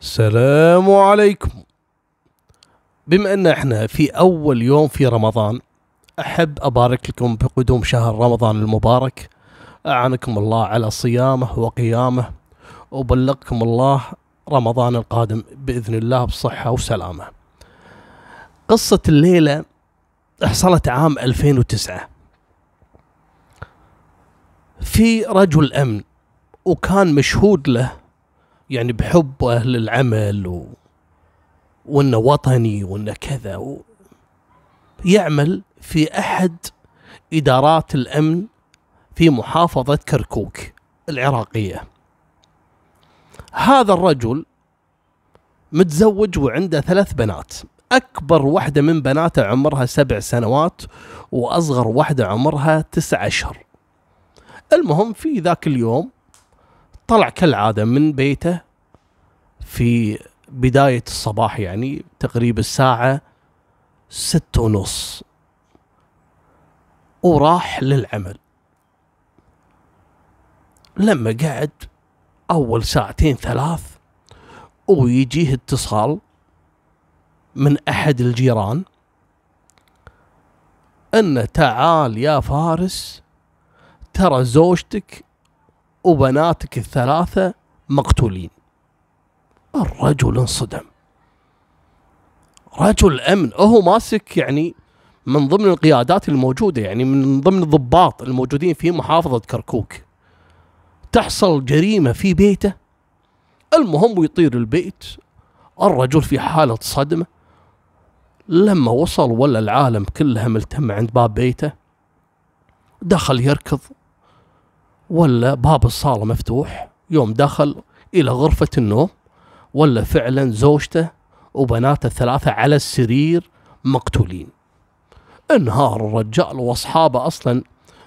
السلام عليكم. بما أن إحنا في أول يوم في رمضان أحب أبارك لكم بقدوم شهر رمضان المبارك. أعانكم الله على صيامه وقيامه وبلغكم الله رمضان القادم بإذن الله بصحة وسلامة. قصة الليلة حصلت عام 2009 في رجل أمن وكان مشهود له يعني بحبه للعمل و... وإنه وطني وإنه كذا و... يعمل في أحد إدارات الأمن في محافظة كركوك العراقية. هذا الرجل متزوج وعنده ثلاث بنات، أكبر واحدة من بناته عمرها سبع سنوات وأصغر واحدة عمرها تسع أشهر. المهم في ذاك اليوم طلع كالعاده من بيته في بداية الصباح يعني تقريبا الساعة ستة ونص. وراح للعمل. لما قعد أول ساعتين ثلاث ويجيه اتصال من أحد الجيران أن تعال يا فارس ترى زوجتك وبناتك الثلاثة مقتولين. الرجل انصدم. رجل أمن. هو ماسك يعني من ضمن القيادات الموجودة يعني من ضمن الضباط الموجودين في محافظة كركوك. تحصل جريمة في بيته. المهم ويطير البيت. الرجل في حالة صدمة. لما وصل ولا العالم كلها ملتمة عند باب بيته. دخل يركض. ولا باب الصالة مفتوح يوم دخل إلى غرفة النوم ولا فعلا زوجته وبناته الثلاثة على السرير مقتولين. انهار الرجال وأصحابه أصلا.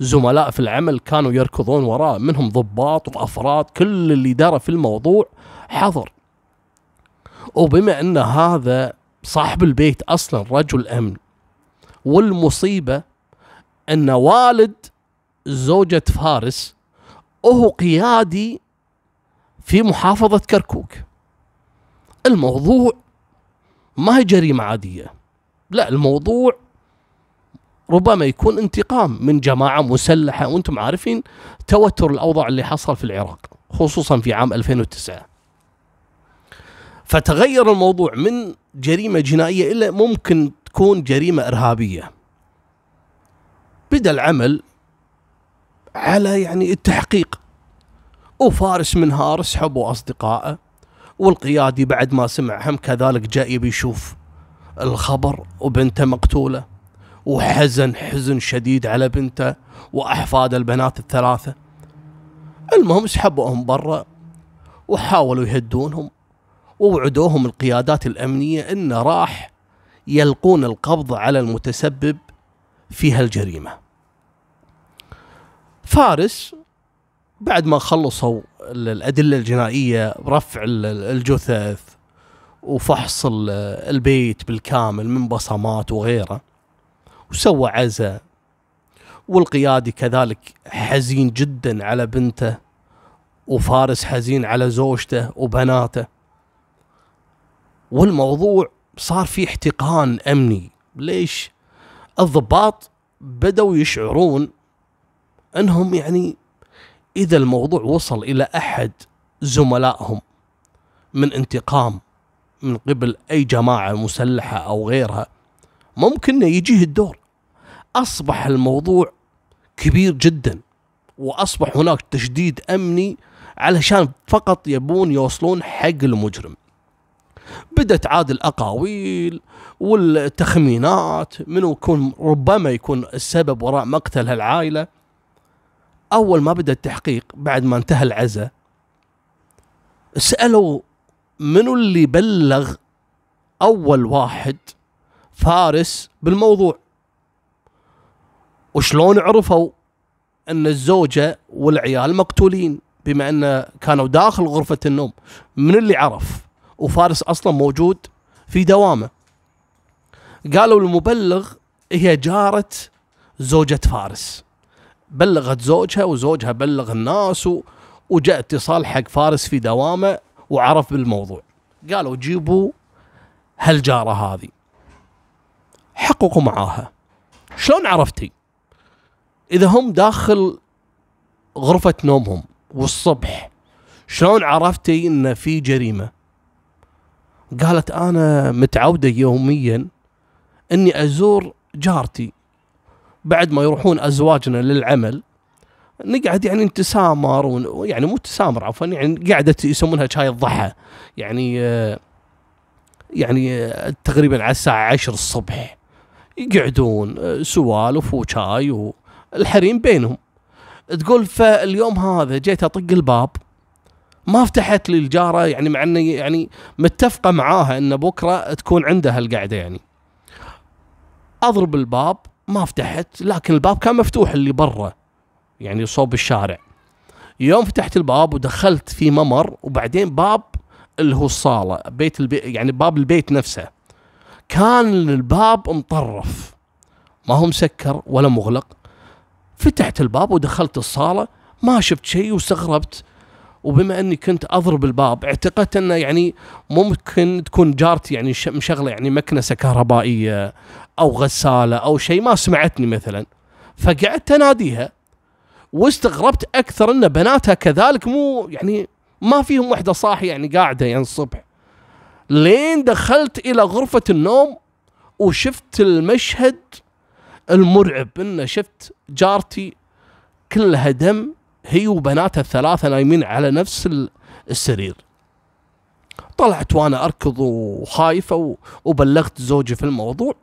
زملاء في العمل كانوا يركضون وراه منهم ضباط وأفراد كل اللي درى في الموضوع حضر وبما أن هذا صاحب البيت أصلا رجل أمن والمصيبة أن والد زوجة فارس وهو قيادي في محافظة كركوك. الموضوع ما هي جريمة عادية. لا الموضوع ربما يكون انتقام من جماعة مسلحة وأنتم عارفين توتر الأوضاع اللي حصل في العراق خصوصا في عام 2009 فتغير الموضوع من جريمة جنائية إلى ممكن تكون جريمة إرهابية. بدأ العمل على يعني التحقيق. وفارس من هارس حبوا أصدقائه والقيادي بعد ما سمع هم كذلك جاء يبي يشوف الخبر وبنته مقتولة وحزن حزن شديد على بنته وأحفاد البنات الثلاثة. المهم سحبوهم برا وحاولوا يهدونهم ووعدوهم القيادات الأمنية إن راح يلقون القبض على المتسبب في هالجريمة. فارس بعد ما خلصوا الأدلة الجنائية رفع الجثث وفحص البيت بالكامل من بصمات وغيره وسوى عزاء والقيادي كذلك حزين جدا على بنته وفارس حزين على زوجته وبناته. والموضوع صار في احتقان أمني. ليش؟ الضباط بدأوا يشعرون أنهم يعني إذا الموضوع وصل إلى أحد زملائهم من انتقام من قبل أي جماعة مسلحة أو غيرها ممكن يجيه الدور. أصبح الموضوع كبير جدا وأصبح هناك تشديد أمني علشان فقط يبون يوصلون حق المجرم. بدت عاد الأقاويل والتخمينات منو يكون ربما يكون السبب وراء مقتل هالعائلة. أول ما بدأ التحقيق بعد ما انتهى العزاء سألوا منو اللي بلغ أول واحد فارس بالموضوع؟ وشلون عرفوا أن الزوجة والعيال مقتولين؟ بما أن كانوا داخل غرفة النوم. من اللي عرف؟ وفارس أصلا موجود في دوامه. قالوا المبلغ هي جارة زوجة فارس. بلغت زوجها وزوجها بلغ الناس و... وجاء اتصال حق فارس في دوامه وعرف بالموضوع. قالوا جيبوا هالجارة هذه. حققوا معاها. شلون عرفتي؟ إذا هم داخل غرفة نومهم والصبح شلون عرفتي إن في جريمة؟ قالت أنا متعودة يوميا إني أزور جارتي. بعد ما يروحون أزواجنا للعمل نقعد يعني نتسامر يعني مو تسامر عفوا يعني قعدة يسمونها شاي الضحى. يعني آه، يعني آه، تقريبا على الساعة 10 الصبح يقعدون آه، سوالف وشاي والحريم بينهم. تقول فاليوم هذا جيت أطق الباب ما فتحت لي الجارة يعني مع إني يعني متفقة معاها إن بكرة تكون عندها القعدة يعني. أضرب الباب ما فتحت لكن الباب كان مفتوح اللي برا يعني صوب الشارع. يوم فتحت الباب ودخلت في ممر وبعدين باب اللي هو الصالة بيت البيت يعني باب البيت نفسه. كان الباب مطرف ما هو مسكر ولا مغلق. فتحت الباب ودخلت الصالة ما شفت شيء واستغربت. وبما إني كنت أضرب الباب اعتقدت إنه يعني ممكن تكون جارتي يعني مشغلة يعني مكنسة كهربائية أو غسالة أو شيء ما سمعتني مثلا. فقعدت أناديها واستغربت أكثر إن بناتها كذلك مو يعني ما فيهم وحدة صاحية يعني قاعدة يعني الصبح. لين دخلت إلى غرفة النوم وشفت المشهد المرعب انه شفت جارتي كلها دم هي وبناتها الثلاثة نايمين على نفس السرير. طلعت وأنا أركض وخايفة وبلغت زوجي في الموضوع.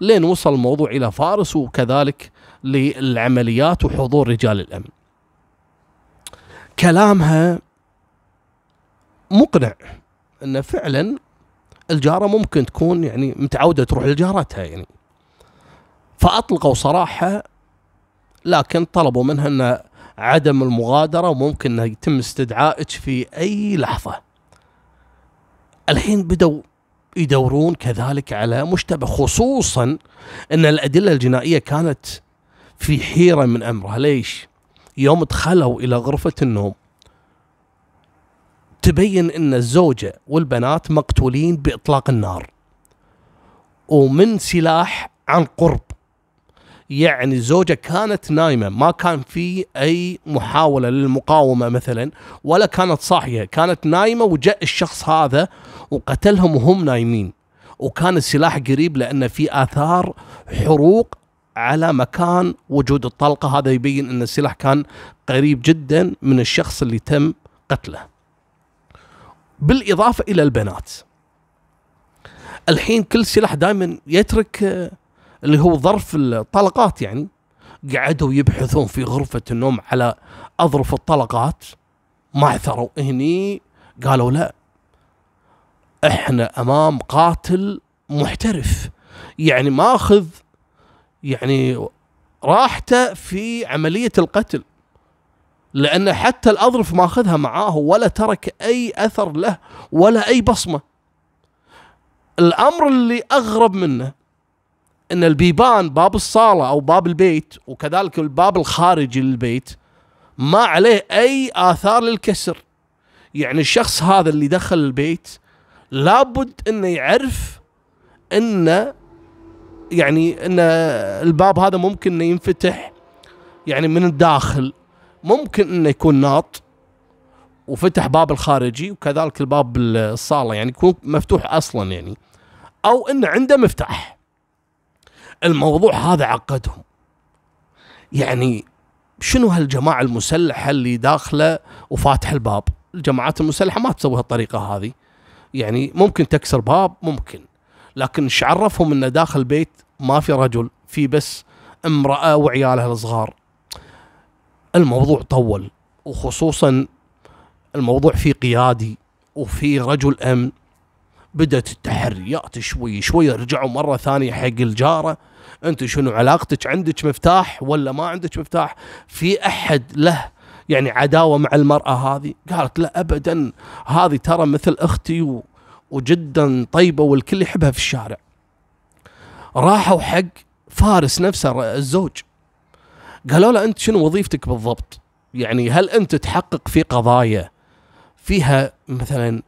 لين وصل الموضوع إلى فارس وكذلك للعمليات وحضور رجال الأمن. كلامها مقنع إن فعلا الجارة ممكن تكون يعني متعودة تروح لجارتها يعني. فأطلقوا صراحة لكن طلبوا منها إن عدم المغادرة وممكن انه يتم استدعائك في أي لحظة. الحين بدوا يدورون كذلك على مشتبه خصوصا أن الأدلة الجنائية كانت في حيرة من أمرها ليش؟ يوم دخلوا إلى غرفة النوم تبين أن الزوجة والبنات مقتولين بإطلاق النار ومن سلاح عن قرب يعني الزوجه كانت نايمة ما كان في أي محاولة للمقاومة مثلا ولا كانت صاحية كانت نايمة وجاء الشخص هذا وقتلهم وهم نايمين. وكان السلاح قريب لأن في آثار حروق على مكان وجود الطلقة. هذا يبين أن السلاح كان قريب جدا من الشخص اللي تم قتله. بالإضافة إلى البنات. الحين كل سلاح دائما يترك اللي هو ظرف الطلقات يعني قعدوا يبحثون في غرفة النوم على أظرف الطلقات. ما عثروا هني قالوا لا إحنا أمام قاتل محترف. يعني ماخذ يعني راحته في عملية القتل لأن حتى الأظرف ماخذها معاه ولا ترك أي أثر له ولا أي بصمة. الأمر اللي أغرب منه إن البيبان باب الصالة أو باب البيت وكذلك الباب الخارجي للبيت ما عليه أي آثار للكسر. يعني الشخص هذا اللي دخل البيت لابد إنه يعرف انه يعني إن الباب هذا ممكن إنه ينفتح يعني من الداخل ممكن إنه يكون ناط وفتح باب الخارجي وكذلك الباب الصالة يعني يكون مفتوح أصلا يعني أو إنه عنده مفتاح. الموضوع هذا عقدهم يعني شنو هالجماعة المسلحة اللي داخلة وفاتح الباب؟ الجماعات المسلحة ما تسوي هالطريقة هذه. يعني ممكن تكسر باب ممكن. لكن إيش عرفهم ان داخل البيت ما في رجل في بس امرأة وعيالها الصغار. الموضوع طول وخصوصا الموضوع فيه قيادي وفي رجل أمن. بدأت التحريات شوي شوي رجعوا مرة ثانية حق الجارة. انت شنو علاقتك عندك مفتاح ولا ما عندك مفتاح؟ في أحد له يعني عداوة مع المرأة هذه؟ قالت لا ابدا. هذه ترى مثل أختي و... وجدا طيبة والكل يحبها في الشارع. راحوا حق فارس نفسه الزوج. قالوا له أنت شنو وظيفتك بالضبط؟ يعني هل أنت تحقق في قضايا فيها مثلا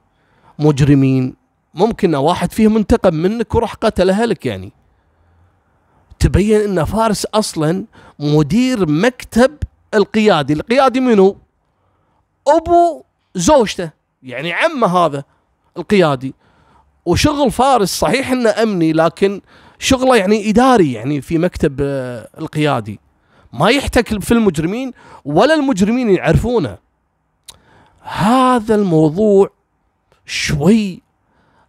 مجرمين؟ ممكن واحد فيهم انتقم منك وراح قتل اهلك يعني. تبين إن فارس أصلا مدير مكتب القيادي. القيادي منو؟ أبو زوجته يعني عمه هذا القيادي. وشغل فارس صحيح إنه أمني لكن شغله يعني إداري يعني في مكتب آه، القيادي. ما يحتك في المجرمين ولا المجرمين يعرفونه. هذا الموضوع شوي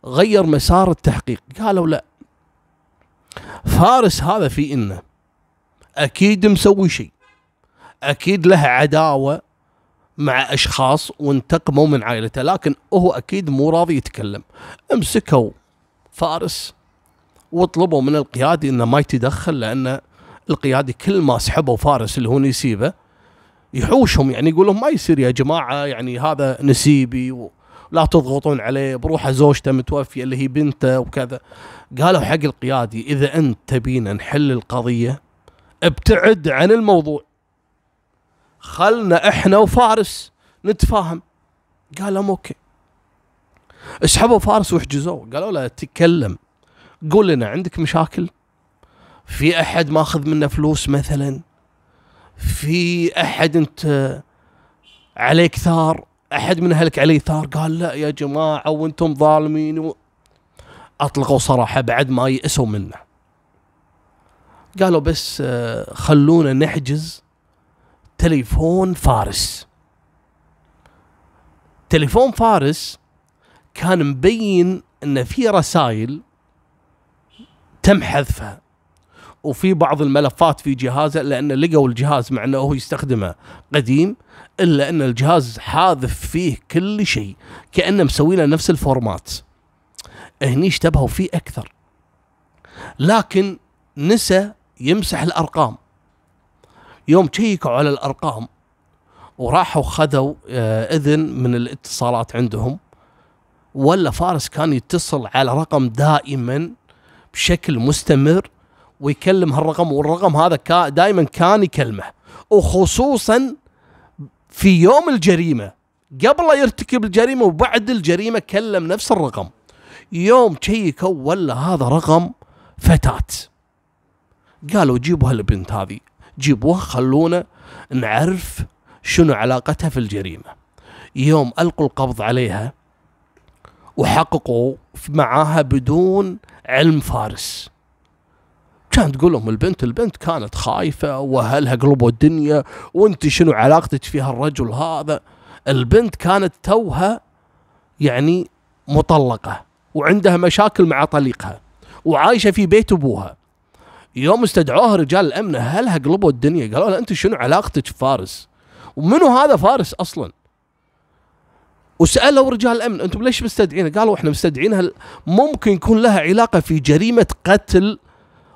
غير مسار التحقيق. قالوا لا فارس هذا في إنه أكيد مسوي شيء. أكيد له عداوة مع أشخاص وانتقموا من عائلته لكن هو أكيد مو راضي يتكلم. امسكوا فارس وطلبوا من القيادي إنه ما يتدخل لأن القيادي كل ما سحبوا فارس اللي هو نسيبه يحوشهم يعني يقول لهم ما يصير يا جماعة يعني هذا نسيبي ولا تضغطون عليه بروحه زوجته متوفية اللي هي بنته وكذا. قالوا حق القيادي إذا أنت تبينا نحل القضية ابتعد عن الموضوع. خلنا إحنا وفارس نتفاهم. قال لهم أوكي. اسحبوا فارس واحجزوه. قالوا له تكلم. قول لنا عندك مشاكل؟ في أحد ماخذ منه فلوس مثلا؟ في أحد أنت عليك ثار؟ أحد من أهلك عليه ثار؟ قال لا يا جماعة وأنتم ظالمين و... أطلقوا صراحة بعد ما يئسوا منه قالوا بس آه، خلونا نحجز تليفون فارس. تليفون فارس كان مبين إن في رسائل تم حذفها وفي بعض الملفات في جهازه لأن لقوا الجهاز مع إنه هو يستخدمه قديم إلا إن الجهاز حاذف فيه كل شيء كأنه مسوي له نفس الفورمات. هني اشتبهوا فيه أكثر. لكن نسى يمسح الأرقام. يوم شيكوا على الأرقام وراحوا خذوا آه، إذن من الاتصالات عندهم ولا فارس كان يتصل على رقم دائما بشكل مستمر ويكلم هالرقم والرقم هذا دائما كان يكلمه. وخصوصا في يوم الجريمة قبل لا يرتكب الجريمة وبعد الجريمة كلم نفس الرقم. يوم شيكوا ولا هذا رقم فتاه قالوا جيبوا هالبنت هذه جيبوها خلونا نعرف شنو علاقتها في الجريمة. يوم ألقوا القبض عليها وحققوا معاها بدون علم فارس. كانت تقول لهم البنت البنت كانت خايفة وأهلها قلبوا الدنيا وأنت شنو علاقتك في هالرجل هذا؟ البنت كانت توها يعني مطلقة. وعندها مشاكل مع طليقها وعايشة في بيت أبوها. يوم استدعوها رجال الأمن اهلها قلبوا الدنيا؟ قالوا لها أنت شنو علاقتك فارس؟ ومنو هذا فارس أصلا؟ وسألوا رجال الأمن أنتم ليش مستدعينه قالوا إحنا مستدعينها ممكن يكون لها علاقة في جريمة قتل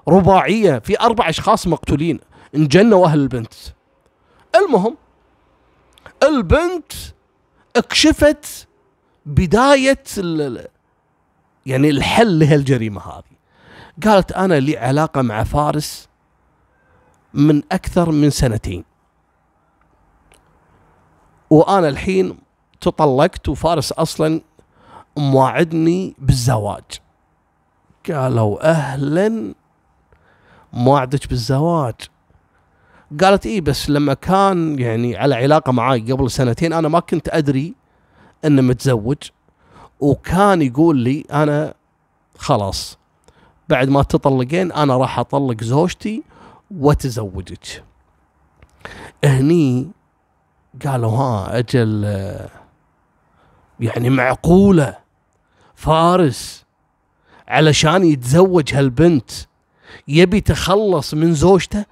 رباعية في أربع أشخاص مقتولين انجنوا أهل البنت؟ المهم البنت اكشفت بداية يعني الحل لهالجريمة هذه. قالت أنا لي علاقة مع فارس من أكثر من سنتين. وأنا الحين تطلقت وفارس أصلا مواعدني بالزواج. قالوا أهلا مواعدك بالزواج. قالت إيه بس لما كان يعني على علاقة معاي قبل سنتين أنا ما كنت أدري إنه متزوج. وكان يقول لي أنا خلاص بعد ما تطلقين أنا راح أطلق زوجتي وأتزوجك. هني قالوا ها أجل يعني معقولة فارس علشان يتزوج هالبنت يبي يتخلص من زوجته؟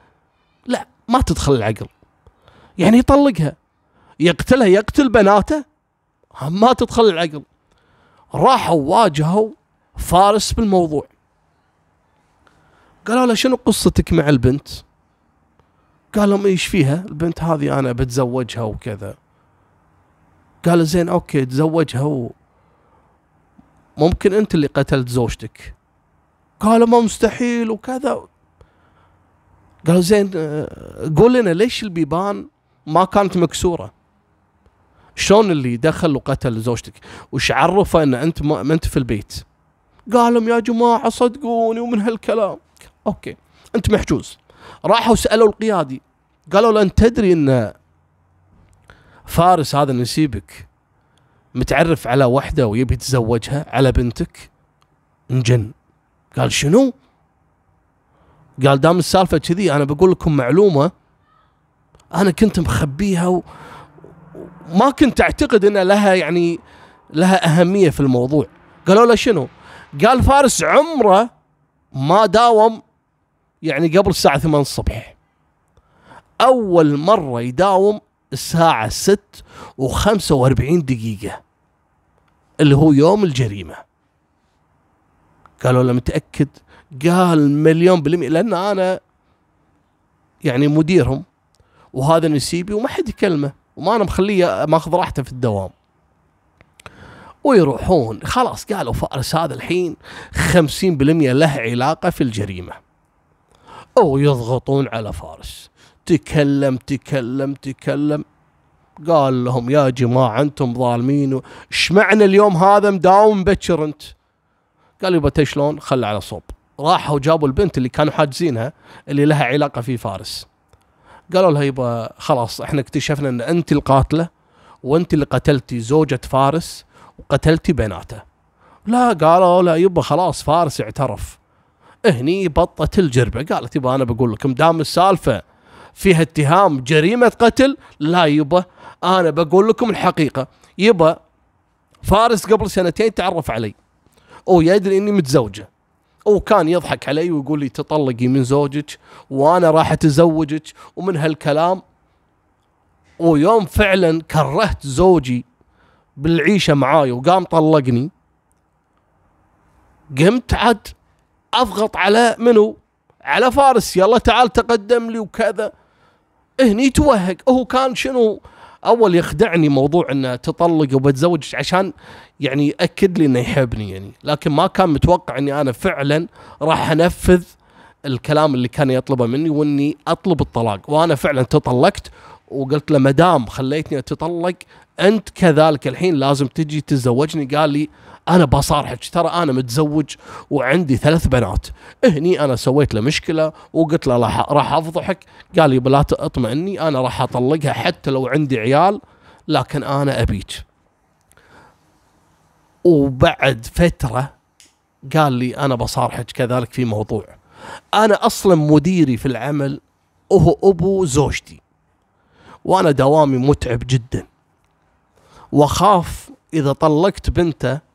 لا ما تدخل العقل. يعني يطلقها يقتلها يقتل بناته؟ ما تدخل العقل. راحوا واجهوا فارس بالموضوع. قالوا له شنو قصتك مع البنت؟ قال لهم إيش فيها؟ البنت هذه أنا بتزوجها وكذا. قال زين أوكي تزوجها و... ممكن أنت اللي قتلت زوجتك. قالوا ما مستحيل وكذا. قالوا زين آه، قول لنا ليش البيبان ما كانت مكسورة؟ شلون اللي دخل وقتل زوجتك؟ وش عرفه إن أنت ما أنت في البيت؟ قال لهم يا جماعة صدقوني ومن هالكلام. أوكي. أنت محجوز. راحوا سألوا القيادي. قالوا له أنت تدري إن فارس هذا نسيبك متعرف على وحده ويبي يتزوجها على بنتك؟ انجن. قال شنو؟ قال دام السالفة كذي أنا بقول لكم معلومة أنا كنت مخبيها و... وما كنت أعتقد إن لها يعني لها أهمية في الموضوع. قالوا له شنو؟ قال فارس عمره ما داوم يعني قبل الساعة 8 الصبح. أول مرة يداوم الساعة 6 و45 دقيقة اللي هو يوم الجريمة. قالوا له متأكد؟ قال مليون بالمئة لأن أنا يعني مديرهم وهذا نسيبي وما حد يكلمه. وما أنا مخليه ماخذ راحته في الدوام. ويروحون. خلاص قالوا فأرس هذا الحين 50% له علاقة في الجريمة. ويضغطون على فارس. تكلم تكلم تكلم. قال لهم يا جماعة أنتم ظالمين. إيش معنى اليوم هذا مداوم مبكر أنت؟ قال يبا شلون؟ خله على صوب. راحوا جابوا البنت اللي كانوا حاجزينها اللي لها علاقة في فارس. قالوا لها يبا خلاص إحنا اكتشفنا إن أنت القاتله وأنت اللي قتلتي زوجة فارس وقتلتي بناته. لا قالوا لا يبا خلاص فارس اعترف. هني بطت الجربة. قالت يبا أنا بقول لكم دام السالفة فيها اتهام جريمة قتل لا يبا أنا بقول لكم الحقيقة. يبا فارس قبل سنتين تعرف علي ويدري إني متزوجة. وكان يضحك علي ويقول لي تطلقي من زوجك وأنا راح أتزوجك ومن هالكلام. ويوم فعلا كرهت زوجي بالعيشة معاي وقام طلقني. قمت عاد أضغط على منو؟ على فارس يلا تعال تقدم لي وكذا. هني توهق هو كان شنو؟ أول يخدعني موضوع إنه تطلق وبتزوج عشان يعني ياكد لي إنه يحبني يعني. لكن ما كان متوقع إني أنا فعلا راح أنفذ الكلام اللي كان يطلبه مني وإني أطلب الطلاق. وأنا فعلا تطلقت وقلت له مدام خليتني أتطلق أنت كذلك الحين لازم تجي تتزوجني. قال لي أنا بصارحك. ترى أنا متزوج وعندي ثلاث بنات. هني أنا سويت له مشكلة وقلت له راح أفضحك. قال لي بلا اطمئني أنا راح أطلقها حتى لو عندي عيال لكن أنا أبيك. وبعد فترة قال لي أنا بصارحك كذلك في موضوع. أنا أصلا مديري في العمل وهو أبو زوجتي وأنا دوامي متعب جدا. وأخاف إذا طلقت بنته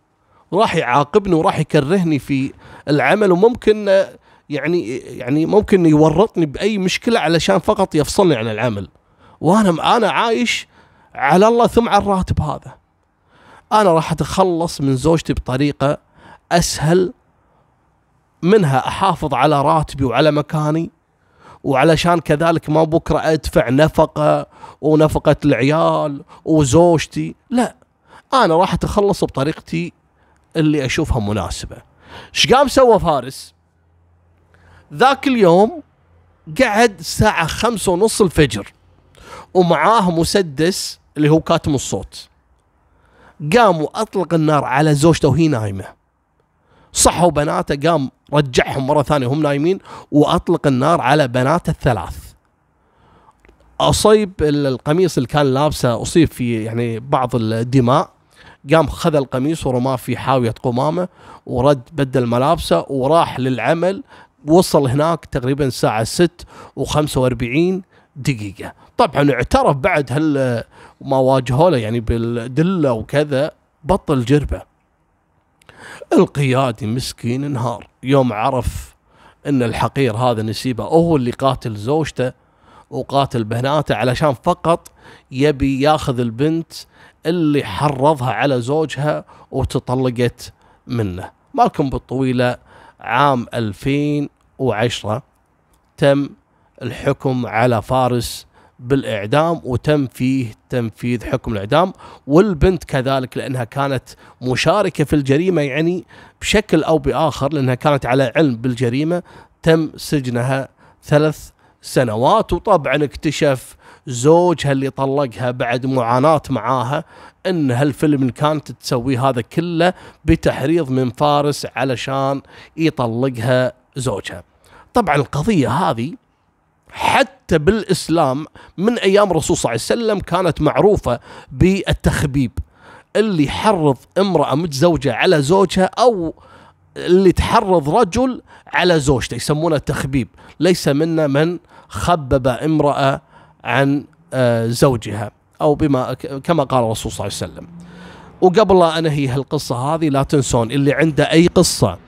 راح يعاقبني وراح يكرهني في العمل وممكن يعني يعني ممكن يورطني بأي مشكلة علشان فقط يفصلني عن العمل. وأنا أنا عايش على الله ثم على الراتب هذا. أنا راح أتخلص من زوجتي بطريقة أسهل منها أحافظ على راتبي وعلى مكاني وعلشان كذلك ما بكرة أدفع نفقة ونفقة العيال وزوجتي لا. أنا راح أتخلص بطريقتي اللي أشوفها مناسبة. إيش قام سوى فارس؟ ذاك اليوم قعد الساعة خمسة ونص الفجر ومعاه مسدس اللي هو كاتم الصوت. قام وأطلق النار على زوجته وهي نايمة. صحوا بناته قام رجعهم مرة ثانية وهم نايمين وأطلق النار على بناته الثلاث. أصيب القميص اللي كان لابسه أصيب في يعني بعض الدماء. قام خذ القميص ورماه في حاوية قمامة ورد بدل ملابسه وراح للعمل. وصل هناك تقريبا الساعة 6 و45 دقيقة. طبعا اعترف بعد هل ما واجهوا له يعني بالدلة وكذا بطل جربة. القيادي مسكين انهار. يوم عرف إن الحقير هذا نسيبه هو اللي قاتل زوجته وقاتل بناته علشان فقط يبي ياخذ البنت اللي حرضها على زوجها وتطلقت منه. مالكم بالطويلة عام 2010 تم الحكم على فارس بالإعدام وتم فيه تنفيذ حكم الإعدام والبنت كذلك لأنها كانت مشاركة في الجريمة يعني بشكل أو بآخر لأنها كانت على علم بالجريمة تم سجنها ثلاث سنوات وطبعا اكتشف زوجها اللي طلقها بعد معاناة معاها إن هالفيلم اللي كانت تسويه هذا كله بتحريض من فارس علشان يطلقها زوجها. طبعا القضية هذه حتى بالإسلام من أيام الرسول صلى الله عليه وسلم كانت معروفة بالتخبيب. اللي يحرض امرأة متزوجة على زوجها أو اللي تحرض رجل على زوجته يسمونه تخبيب. ليس منا من خبب امرأة عن آه، زوجها أو بما كما قال الرسول صلى الله عليه وسلم. وقبل لا أنهي هالقصة هذه لا تنسون اللي عنده أي قصة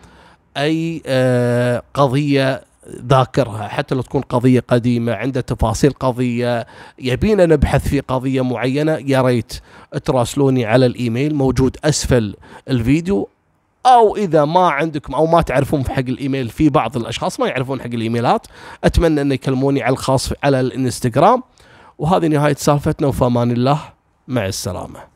أي آه، قضية ذاكرها حتى لو تكون قضية قديمة عنده تفاصيل قضية يبينا نبحث في قضية معينة يا ريت تراسلوني على الإيميل موجود أسفل الفيديو. أو إذا ما عندكم أو ما تعرفون حق الإيميل في بعض الأشخاص ما يعرفون حق الإيميلات. أتمنى أن يكلموني على الخاص على الإنستغرام. وهذه نهاية سالفتنا وفي أمان الله. مع السلامة.